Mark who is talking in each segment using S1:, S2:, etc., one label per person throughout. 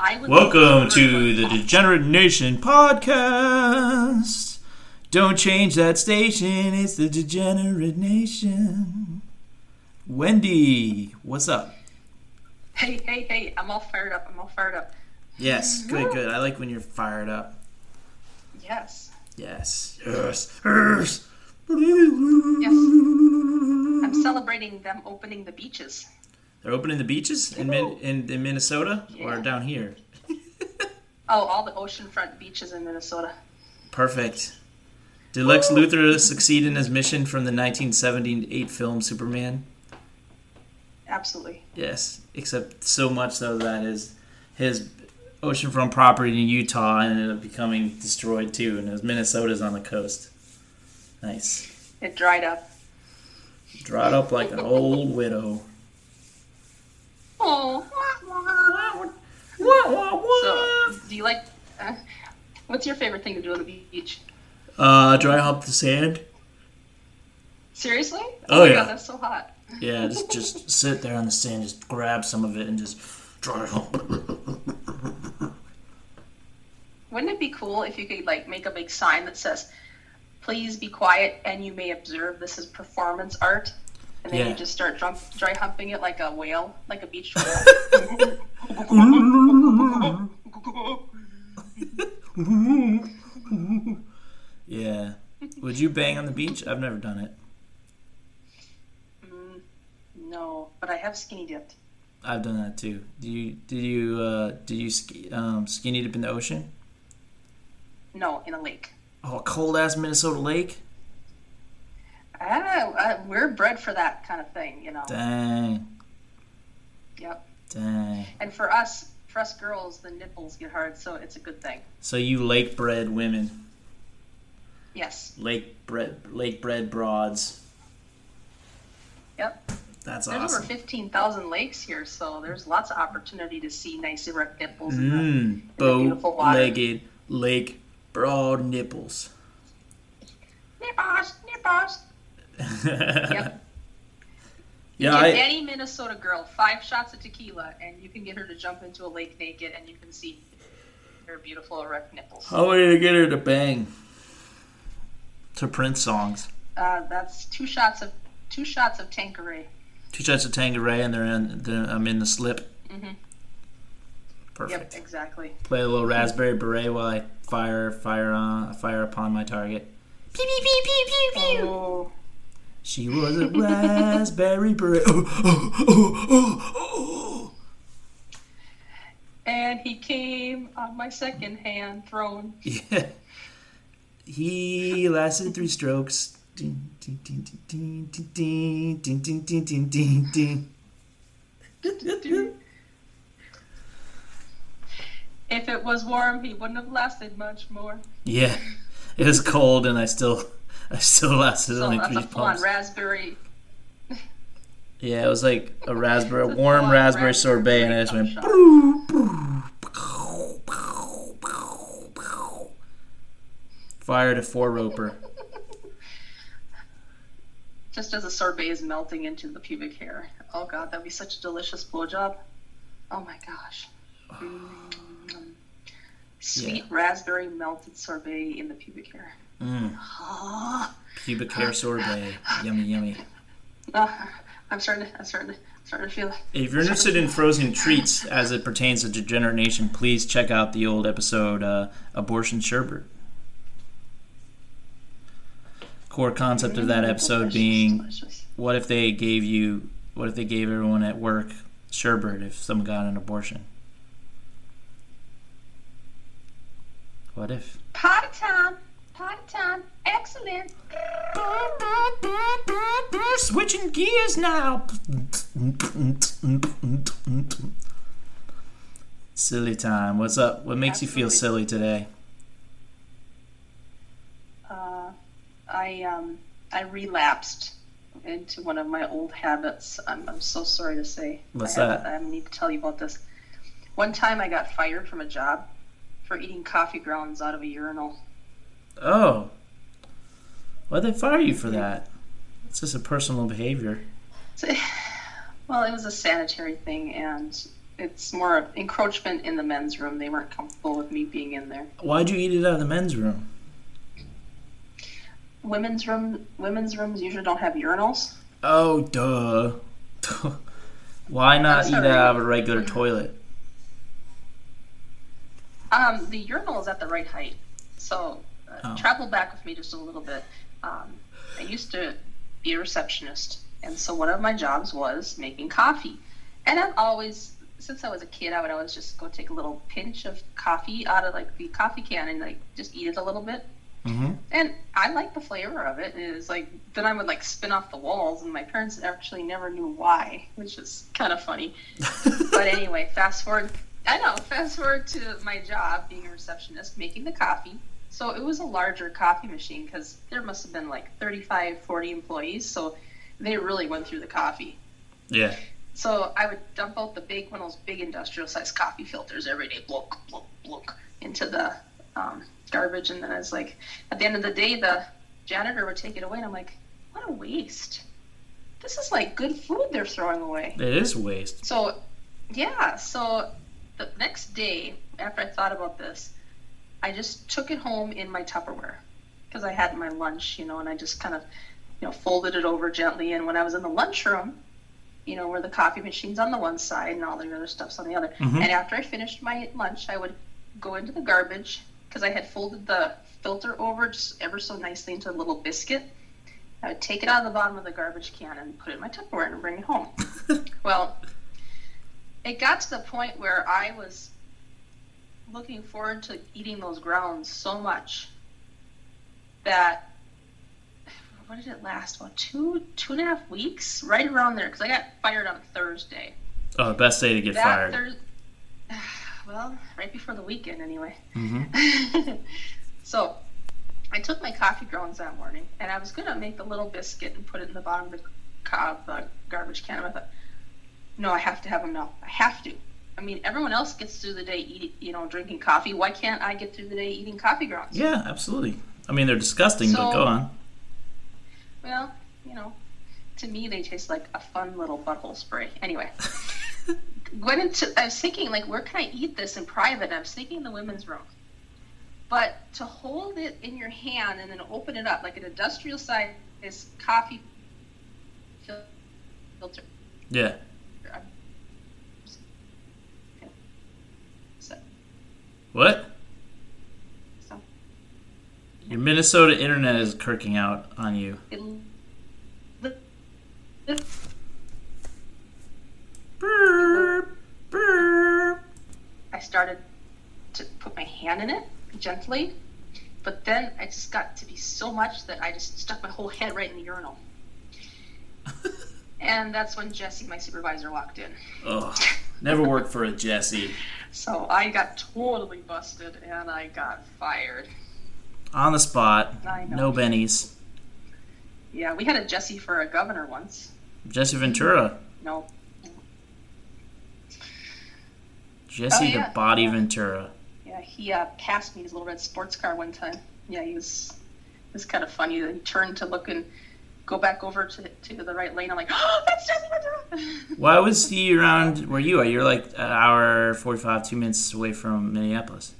S1: I would
S2: Welcome to the Degenerate Nation podcast. Don't change that station, it's the Degenerate Nation. Wendy, what's up?
S1: Hey, hey, hey! I'm all fired up. I'm all fired up.
S2: Yes, good, good. I like when you're fired up.
S1: Yes.
S2: Yes, yes, yes.
S1: Yes. I'm celebrating them opening the beaches.
S2: They're opening the beaches in, Min- in, in Minnesota or down here.
S1: Oh, all the oceanfront beaches in Minnesota.
S2: Perfect. Did Lex Luthor succeed in his mission from the 1978 film Superman?
S1: Absolutely.
S2: Yes, except so much though that his his oceanfront property in Utah ended up becoming destroyed too, and it was Minnesota's on the coast. Nice,
S1: It dried up.
S2: dried up like an old widow.
S1: Oh.
S2: Wah, wah, wah.
S1: So, do you like? Uh, what's your favorite thing to do on the beach?
S2: Uh, dry hump the sand.
S1: Seriously?
S2: Oh,
S1: my
S2: yeah.
S1: God, that's so hot.
S2: Yeah, just just sit there on the sand, just grab some of it, and just dry hump.
S1: Wouldn't it be cool if you could like make a big sign that says, "Please be quiet and you may observe this is performance art," and then
S2: Yeah.
S1: you just start dry humping it like a whale, like a beach whale.
S2: yeah. Would you bang on the beach? I've never done it.
S1: Mm, no, but I have skinny dipped.
S2: I've done that too. Do you? Did you? Uh, did you ski, um, skinny dip in the ocean?
S1: No, in a lake.
S2: Oh, a cold ass Minnesota lake.
S1: Ah, uh, we're bred for that kind of thing, you know.
S2: Dang,
S1: Yep.
S2: dang.
S1: And for us, for us girls, the nipples get hard, so it's a good thing.
S2: So you lake bred women,
S1: Yes.
S2: lake bred, lake bred broads.
S1: Yep.
S2: That's awesome.
S1: There's
S2: awesome.
S1: over 15,000 lakes here, so there's lots of opportunity to see nice erect nipples in, the, in the beautiful water.
S2: bow-legged lake broad nipples.
S1: Nipples, nipples. Yep.
S2: Yeah,
S1: Give
S2: I,
S1: any Minnesota girl five shots of tequila, and you can get her to jump into a lake naked, and you can see her beautiful erect nipples.
S2: I wanted to get her to bang to Prince songs.
S1: Uh, that's two shots of two shots of Tanqueray.
S2: Two shots of Tanqueray, and they're in. They're, I'm in the slip.
S1: Mm-hmm.
S2: Perfect.
S1: Yep, exactly.
S2: Play a little raspberry beret while I fire fire on fire upon my target. Pew pew pew pew pew pew.
S1: Oh,
S2: she was a raspberry beret. Oh, oh, oh,
S1: and he came on my second hand throne.
S2: Yeah. He lasted three strokes.
S1: If it was warm, he wouldn't have lasted much more.
S2: Yeah, it was cold, and I still I still lasted only three pumps.
S1: raspberry.
S2: Yeah, it was like a raspberry,
S1: a
S2: warm raspberry
S1: raspberry
S2: sorbet, and I just went. "Broo, broo, pow, pow." Fired a four roper.
S1: Just as a sorbet is melting into the pubic hair. Oh god, that'd be such a delicious blowjob. Oh my gosh. Mm. Sweet raspberry melted sorbet in the pubic hair.
S2: Mm, pubic hair sorbet, yummy, yummy.
S1: ah, I'm starting to, I'm starting to, I'm starting to feel it.
S2: If you're interested in frozen treats as it pertains to Degenerate Nation, please check out the old episode uh, "Abortion Sherbet." Core concept of that episode being what if they gave you what if they gave everyone at work sherbet if someone got an abortion what if
S1: Party time! Party time! Excellent!
S2: switching gears now silly time what's up what makes you feel silly today
S1: Uh, I um, I relapsed into one of my old habits. I'm, I'm so sorry to say.
S2: What's
S1: I have-
S2: that?
S1: I need to tell you about this. One time I got fired from a job for eating coffee grounds out of a urinal.
S2: Oh why'd they fire you for that it's just a personal behavior
S1: well, it was a sanitary thing, and it's more of encroachment in the men's room. They weren't comfortable with me being in there.
S2: Why'd you eat it out of the men's room?
S1: Women's room, women's rooms usually don't have urinals.
S2: Oh, duh. Why not eat it out of a regular toilet?
S1: Um, the urinal is at the right height. So
S2: Oh.
S1: travel back with me just a little bit. Um, I used to be a receptionist, and so one of my jobs was making coffee. And I've always, since I was a kid, I would always just go take a little pinch of coffee out of like the coffee can and like just eat it a little bit.
S2: Mm-hmm.
S1: And I like the flavor of it. It was like then I would like spin off the walls, and my parents actually never knew why, which is kind of funny. But anyway, fast forward. I know. Fast forward to my job being a receptionist, making the coffee. So it was a larger coffee machine because there must have been like 35, 40 employees. So they really went through the coffee.
S2: Yeah.
S1: So I would dump out the big one of those big industrial sized coffee filters every day, bloke, bloke, bloke, into the um, garbage. And then I was like, at the end of the day, the janitor would take it away, and I'm like, what a waste. This is like good food they're throwing away.
S2: It is waste.
S1: So, yeah. So the next day, after I thought about this, I just took it home in my Tupperware because I had my lunch, you know, and I just kind of, you know, folded it over gently. And when I was in the lunchroom, you know, where the coffee machine's on the one side and all the other stuff's on the other.
S2: Mhm.
S1: And after I finished my lunch, I would go into the garbage because I had folded the filter over just ever so nicely into a little biscuit. I would take it out of the bottom of the garbage can and put it in my Tupperware and bring it home. Well, it got to the point where I was looking forward to eating those grounds so much that what did it last? About two two and a half weeks, right around there, because I got fired on Thursday.
S2: Oh, best day to get
S1: that
S2: fired.
S1: Thurs- well, right before the weekend, anyway.
S2: hmm
S1: so I took my coffee grounds that morning, and I was gonna make the little biscuit and put it in the bottom of the, the garbage can. I thought, no, I have to have them now. I have to. I mean, everyone else gets through the day eating, you know, drinking coffee. Why can't I get through the day eating coffee grounds?
S2: Yeah, absolutely. I mean, they're disgusting, but go on.
S1: Well, you know, to me they taste like a fun little butthole spray. Anyway, went into. I was thinking like, where can I eat this in private? And I was thinking in the women's room. But to hold it in your hand and then open it up like an industrial size coffee filter.
S2: Yeah.
S1: So,
S2: What?
S1: so
S2: Your Minnesota internet is kirking out on you.
S1: it, it,
S2: Burp, burp.
S1: I started to put my hand in it gently, but then I just got to be so much that I just stuck my whole head right in the urinal. And that's when Jesse, my supervisor, walked in.
S2: Never worked for a Jesse.
S1: So I got totally busted and I got fired.
S2: On the spot. No bennies.
S1: Yeah, we had a Jesse for a governor once.
S2: Jesse Ventura.
S1: No,
S2: Jesse
S1: Oh, yeah.
S2: the Body Ventura.
S1: yeah, he uh, passed me his little red sports car one time. Yeah, he was. It was kind of funny. He turned to look and go back over to, to the right lane. I'm like, oh, that's Jesse Ventura.
S2: Why was he around where you are? You're like an hour, 45, two minutes away from Minneapolis.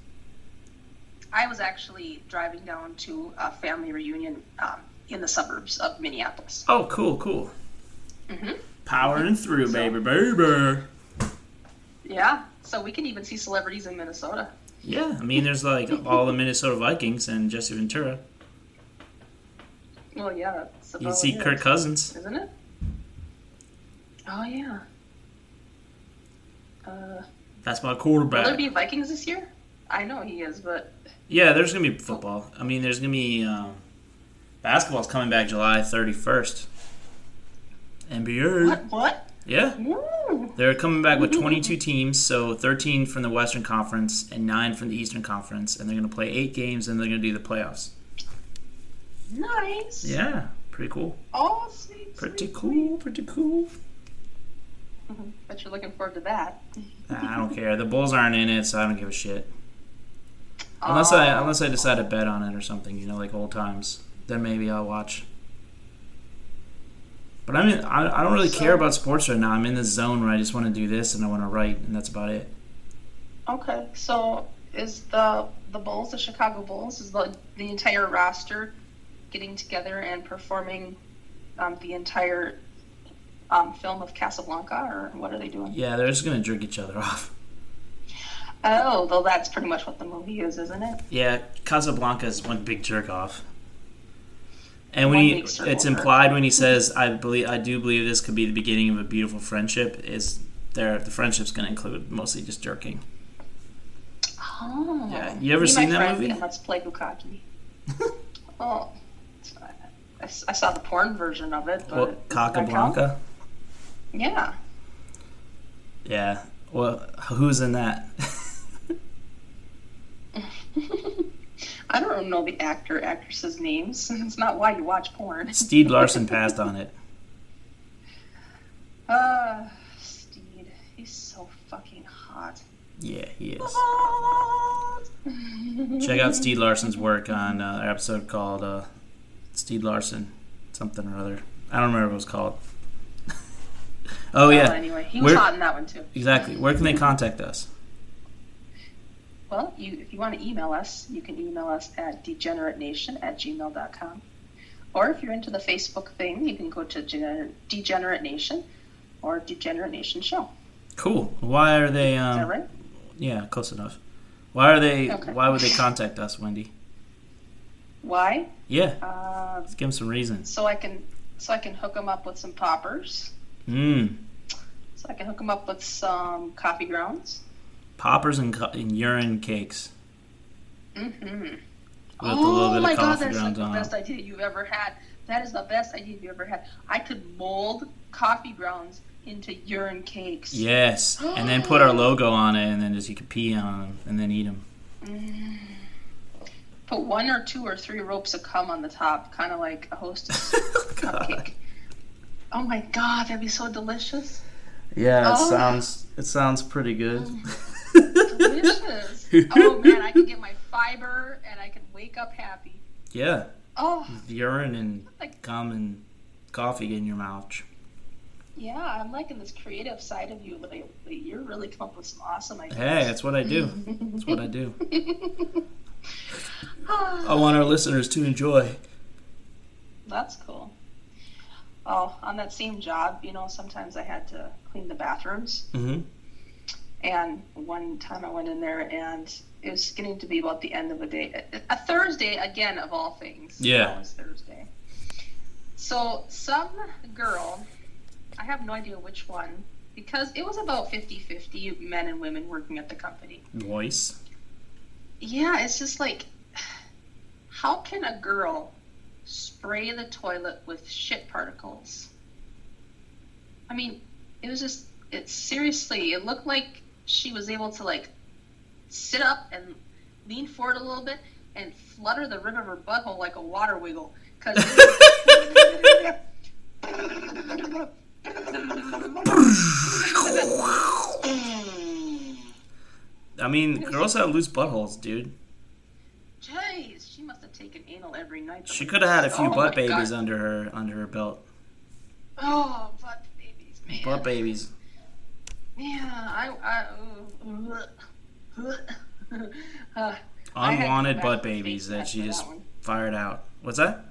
S1: I was actually driving down to a family reunion um, in the suburbs of Minneapolis.
S2: Oh, cool, cool.
S1: hmm
S2: Powering through,
S1: So-
S2: baby, baby.
S1: Yeah, so we can even see celebrities in Minnesota.
S2: Yeah, I mean, there's like all the Minnesota Vikings and Jesse Ventura.
S1: Well, yeah,
S2: You see Kirk Cousins.
S1: isn't it? Oh yeah. Uh,
S2: That's my quarterback.
S1: will there be Vikings this year? I know he is, but
S2: Yeah, there's gonna be football. I mean, there's gonna be um, basketball's coming back July 31st. NBA.
S1: what? What?
S2: Yeah,
S1: Ooh.
S2: they're coming back with 22 teams, so 13 from the Western Conference and nine from the Eastern Conference, and they're gonna play eight games, and they're gonna do the playoffs.
S1: Nice.
S2: Yeah, pretty cool.
S1: Oh, sweet.
S2: Pretty
S1: sweet,
S2: cool. Pretty cool.
S1: sweet. Bet you're looking forward to that.
S2: I don't care. The Bulls aren't in it, so I don't give a shit. Unless I
S1: Oh.
S2: unless I decide to bet on it or something, you know, like old times. Then maybe I'll watch. But I'm in, I, I don't really care about sports right now. I'm in this zone where I just want to do this and I want to write, and that's about it.
S1: Okay, so is the the Bulls, the Chicago Bulls, is the the entire roster getting together and performing um, the entire um, film of Casablanca, or what are they doing?
S2: Yeah, they're just gonna drink each other off.
S1: Oh, though that's pretty much what the movie is, isn't it?
S2: Yeah, Casablanca is one big jerk off. And when he, it's implied when he says, "I believe, I do believe this could be the beginning of a beautiful friendship," is there the friendship's going to include mostly just jerking.
S1: Oh.
S2: Yeah, you ever seen that movie?
S1: Let's play bukkake. oh, I, I saw the porn version of it, but
S2: What,
S1: does?
S2: Casablanca?
S1: Yeah.
S2: Yeah. Well, who's in that?
S1: I don't know the actor actresses names. It's not why you watch porn.
S2: Steve Larson passed on it.
S1: Uh, Steed, he's so fucking hot.
S2: Yeah, he is. Check out Steve Larson's work on uh, an episode called uh, Steve Larson, something or other. I don't remember what it was called. oh
S1: Well,
S2: yeah,
S1: anyway, he was
S2: Where-
S1: hot in that one too.
S2: exactly. Where can they contact us?
S1: Well, you if you want to email us, you can email us at degeneratenation at gmail.com. Or if you're into the Facebook thing, you can go to Gener- Degenerate Nation or Degenerate Nation Show.
S2: Cool. Why are they?
S1: Is that
S2: Um,
S1: right?
S2: yeah, close enough. Why are they?
S1: Okay.
S2: Why would they contact us, Wendy?
S1: Why?
S2: Yeah,
S1: Uh,
S2: let's give them some reasons.
S1: so I can so I can hook them up with some poppers.
S2: Mmm.
S1: So I can hook them up with some coffee grounds.
S2: Poppers and, co- and urine cakes
S1: Mm-hmm.
S2: with
S1: oh
S2: a little bit
S1: my god, that's like the best idea you've ever had. That is the best idea you've ever had. I could mold coffee grounds into urine cakes.
S2: Yes, and then put our logo on it, and then just you could pee on them and then eat them.
S1: Mm. Put one or two or three ropes of cum on the top, kind of like a hostess oh, cupcake. Oh my god, that'd be so delicious.
S2: Yeah,
S1: it Oh.
S2: sounds it sounds pretty good.
S1: Oh, delicious. oh man, I can get my fiber and I can wake up happy.
S2: yeah,
S1: Oh,
S2: urine and
S1: Like-
S2: gum and coffee in your mouth.
S1: yeah, I'm liking this creative side of you lately. You're really come up with some awesome ideas.
S2: Hey, that's what I do. That's what I do. I want our listeners to enjoy.
S1: That's cool. Oh, on that same job, you know, sometimes I had to clean the bathrooms.
S2: hmm
S1: And one time I went in there and it was getting to be about the end of the day. A, Thursday, again, of all things.
S2: Yeah.
S1: It was Thursday. So some girl, I have no idea which one, because it was about 50 50 men and women working at the company.
S2: Voice.
S1: Yeah, it's just like, how can a girl spray the toilet with shit particles? I mean, it was just, it seriously, it looked like she was able to like sit up and lean forward a little bit and flutter the rim of her butthole like a water wiggle. Cause
S2: I mean, girls have loose buttholes, dude.
S1: Jeez, she must have taken anal every night.
S2: She could have had a few
S1: Oh
S2: butt
S1: my God.
S2: babies under her under her belt.
S1: Oh, butt babies, man.
S2: Butt babies.
S1: Yeah, I. I uh, uh, I had to go
S2: Unwanted
S1: back
S2: butt babies that she just
S1: that
S2: fired out. What's that?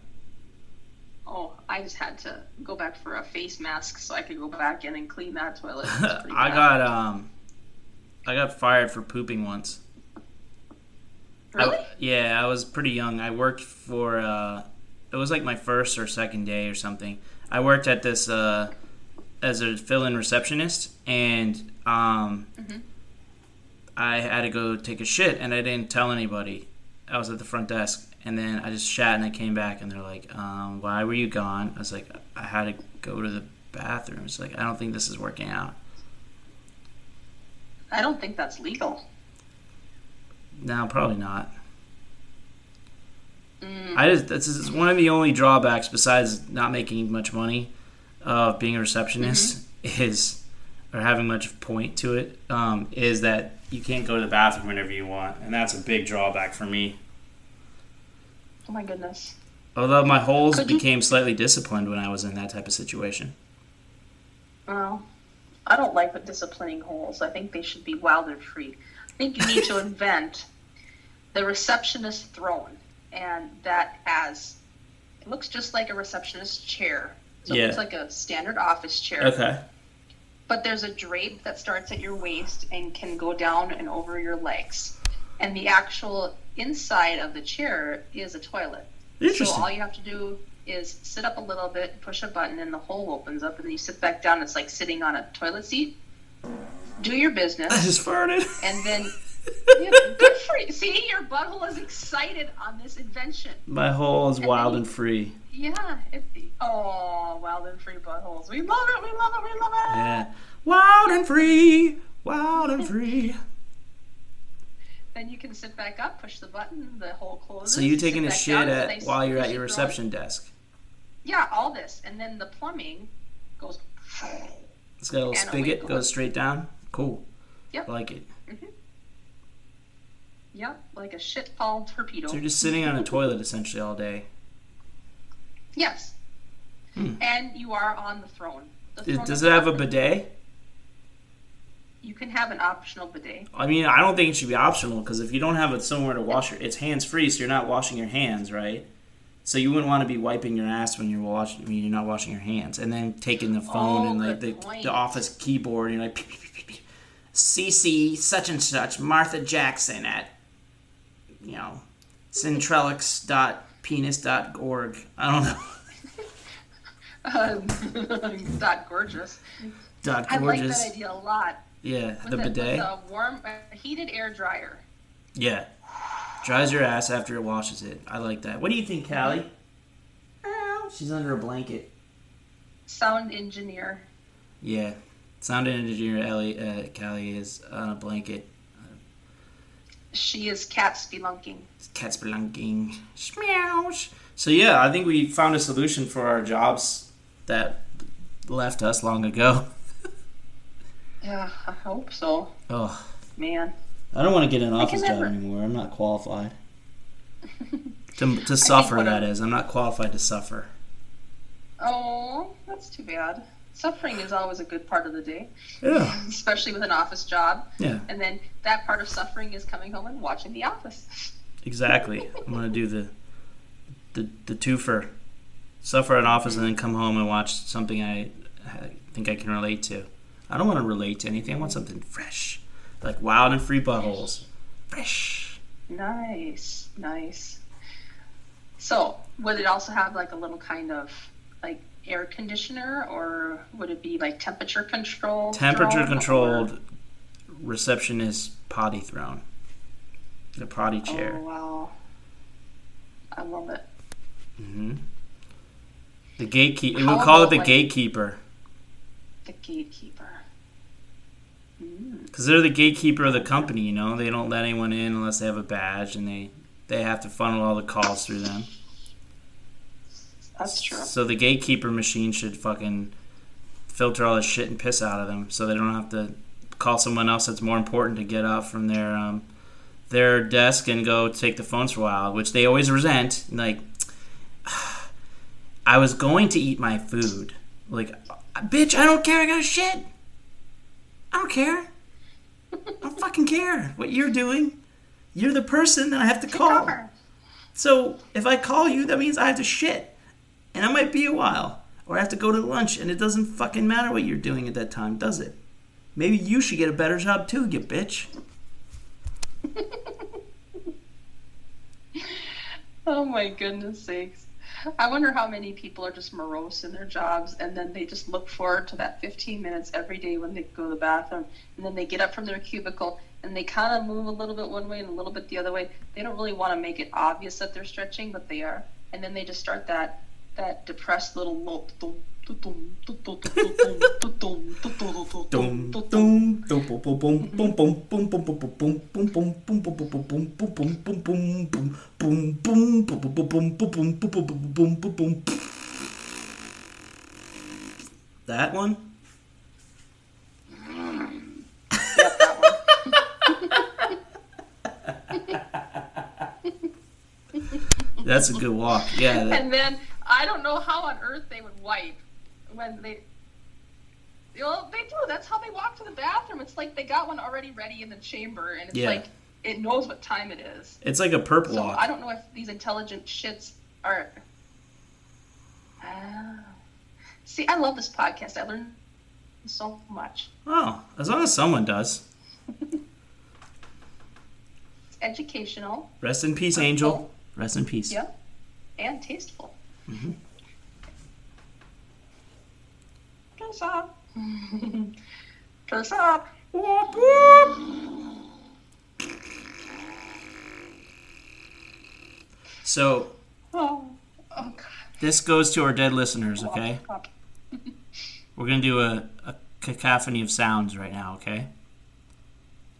S1: Oh, I just had to go back for a face mask so I could go back in and clean that toilet. It was pretty
S2: I got um, I got fired for pooping once. I-
S1: Really?
S2: yeah, I was pretty young. I worked for uh, it was like my first or second day or something. I worked at this uh, as a fill-in receptionist, and um,
S1: Mhm.
S2: I had to go take a shit, and I didn't tell anybody. I was at the front desk, and then I just shat, and I came back, and they're like, um, "Why were you gone?" I was like, "I had to go to the bathroom." It's like, I don't think this is working out.
S1: I don't think that's legal.
S2: No, probably not.
S1: Mm,
S2: I just this is one of the only drawbacks besides not making much money of being a receptionist is or having much point to it um, is that you can't go to the bathroom whenever you want, and that's a big drawback for me.
S1: oh my goodness.
S2: Although my holes
S1: Could you-
S2: became slightly disciplined when I was in that type of situation.
S1: Well, I don't like the disciplining holes. I think they should be wilder free. I think you need to invent the receptionist throne, and that has it looks just like a receptionist chair. So
S2: Yeah.
S1: it looks like a standard office chair.
S2: Okay.
S1: But there's a drape that starts at your waist and can go down and over your legs. And the actual inside of the chair is a toilet.
S2: Interesting.
S1: So all you have to do is sit up a little bit, push a button, and the hole opens up, and then you sit back down. It's like sitting on a toilet seat. Do your business.
S2: I just farted.
S1: and then yeah, good for you. See, your butthole is excited on this invention.
S2: My hole is
S1: And
S2: wild
S1: then
S2: and free.
S1: Yeah. It, oh, wild and free buttholes. We love it. We love it. We love it.
S2: Yeah. Wild and free. Wild and free.
S1: Then you can sit back up, push the button, the hole closes.
S2: So you taking a shit at while you're at your reception desk.
S1: Yeah, all this, and then the plumbing goes.
S2: It's got a little spigot,
S1: wiggle.
S2: goes straight down. Cool.
S1: Yep.
S2: Like it.
S1: Yep, like a shit fall torpedo.
S2: So you're just sitting on a toilet essentially all day.
S1: Yes.
S2: Hmm.
S1: And you are on the throne. The
S2: Does-
S1: throne
S2: Does it have a bidet?
S1: You can have an optional bidet.
S2: I mean, I don't think it should be optional because if you don't have it somewhere to wash your, it's hands free, so you're not washing your hands, right? So you wouldn't want to be wiping your ass when you're washing, when you're not washing your hands, and then taking the phone
S1: Oh,
S2: and like the, the office keyboard, and you're like, "Pew, pew, pew, pew, pew. CC such and such Martha Jackson at, you know, centrelix.penis.org. I don't know.
S1: Um, that gorgeous.
S2: Dot
S1: I like that idea a lot.
S2: Yeah,
S1: With
S2: the bidet.
S1: a warm, uh, heated air dryer.
S2: Yeah. Dries your ass after it washes it. I like that. What do you think, Callie? Ow, She's under a blanket.
S1: Sound engineer.
S2: Yeah. Sound engineer Ellie, uh, Callie is on a blanket.
S1: She is cat spelunking.
S2: Cat spelunking. Meows. So yeah, I think we found a solution for our jobs that left us long ago.
S1: Yeah, I hope so.
S2: Oh,
S1: Man.
S2: I don't want to get an office job
S1: never-
S2: anymore. I'm not qualified. to, to suffer,
S1: one
S2: that
S1: of-
S2: is. I'm not qualified to suffer.
S1: Oh, that's too bad. Suffering is always a good part of the day,
S2: Yeah.
S1: especially with an office job.
S2: Yeah.
S1: And then that part of suffering is coming home and watching The Office.
S2: Exactly. I'm gonna do the the the twofer. Suffer in office and then come home and watch something I, I think I can relate to. I don't want to relate to anything. I want something fresh, like wild and free buttholes. Fresh.
S1: Nice, nice. So, would it also have like a little kind of like air conditioner, or would it be like temperature controlled?
S2: Temperature
S1: drone,
S2: controlled receptionist potty throne. The potty chair.
S1: Oh wow, I love it.
S2: Mm-hmm. The gatekeeper.
S1: How
S2: We call it the
S1: like-
S2: gatekeeper
S1: The gatekeeper.
S2: Because they're the gatekeeper of the company. You know, they don't let anyone in unless they have a badge, and they they have to funnel all the calls through them.
S1: That's true.
S2: So the gatekeeper machine should fucking filter all the shit and piss out of them, so they don't have to call someone else that's more important to get up from their um, their desk and go take the phones for a while, which they always resent. Like, I was going to eat my food. Like, bitch, I don't care. I got shit. I don't care. I don't fucking care what you're doing. You're the person that I have to call. So if I call you, that means I have to shit. And I might be a while. Or I have to go to lunch, and it doesn't fucking matter what you're doing at that time, does it? Maybe you should get a better job too, you bitch.
S1: Oh my goodness sakes. I wonder how many people are just morose in their jobs and then they just look forward to that 15 minutes every day when they go to the bathroom and then they get up from their cubicle and they kind of move a little bit one way and a little bit the other way. They don't really want to make it obvious that they're stretching, but they are. And then they just start that that depressed little lope.
S2: Dum, that one? That's a good walk. Yeah.
S1: And then I don't know how on earth they would wipe when they. You know, they do. That's how they walk to the bathroom. It's like they got one already ready in the chamber, and it's
S2: Yeah.
S1: like it knows what time it is.
S2: It's like a perp
S1: So
S2: walk.
S1: I don't know if these intelligent shits are. Ah. See, I love this podcast. I learned so much.
S2: Oh, as long as someone does.
S1: It's educational.
S2: Rest in peace, Angel. Rest in peace.
S1: Yep. And tasteful.
S2: Mm-hmm.
S1: Dress up. Dress up.
S2: Whoop, whoop. So
S1: Oh, oh God.
S2: this goes to our dead listeners, oh, okay?
S1: Oh,
S2: We're gonna do a, a cacophony of sounds right now, okay?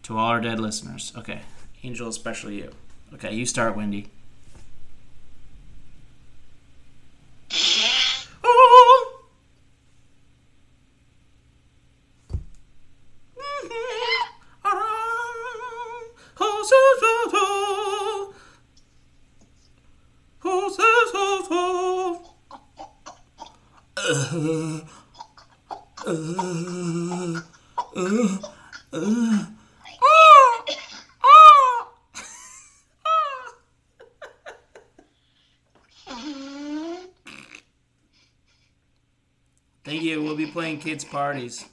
S2: To all our dead listeners. Okay. Angel, especially you. Okay, you start, Wendy. Oh. Thank you. We'll be playing kids' parties.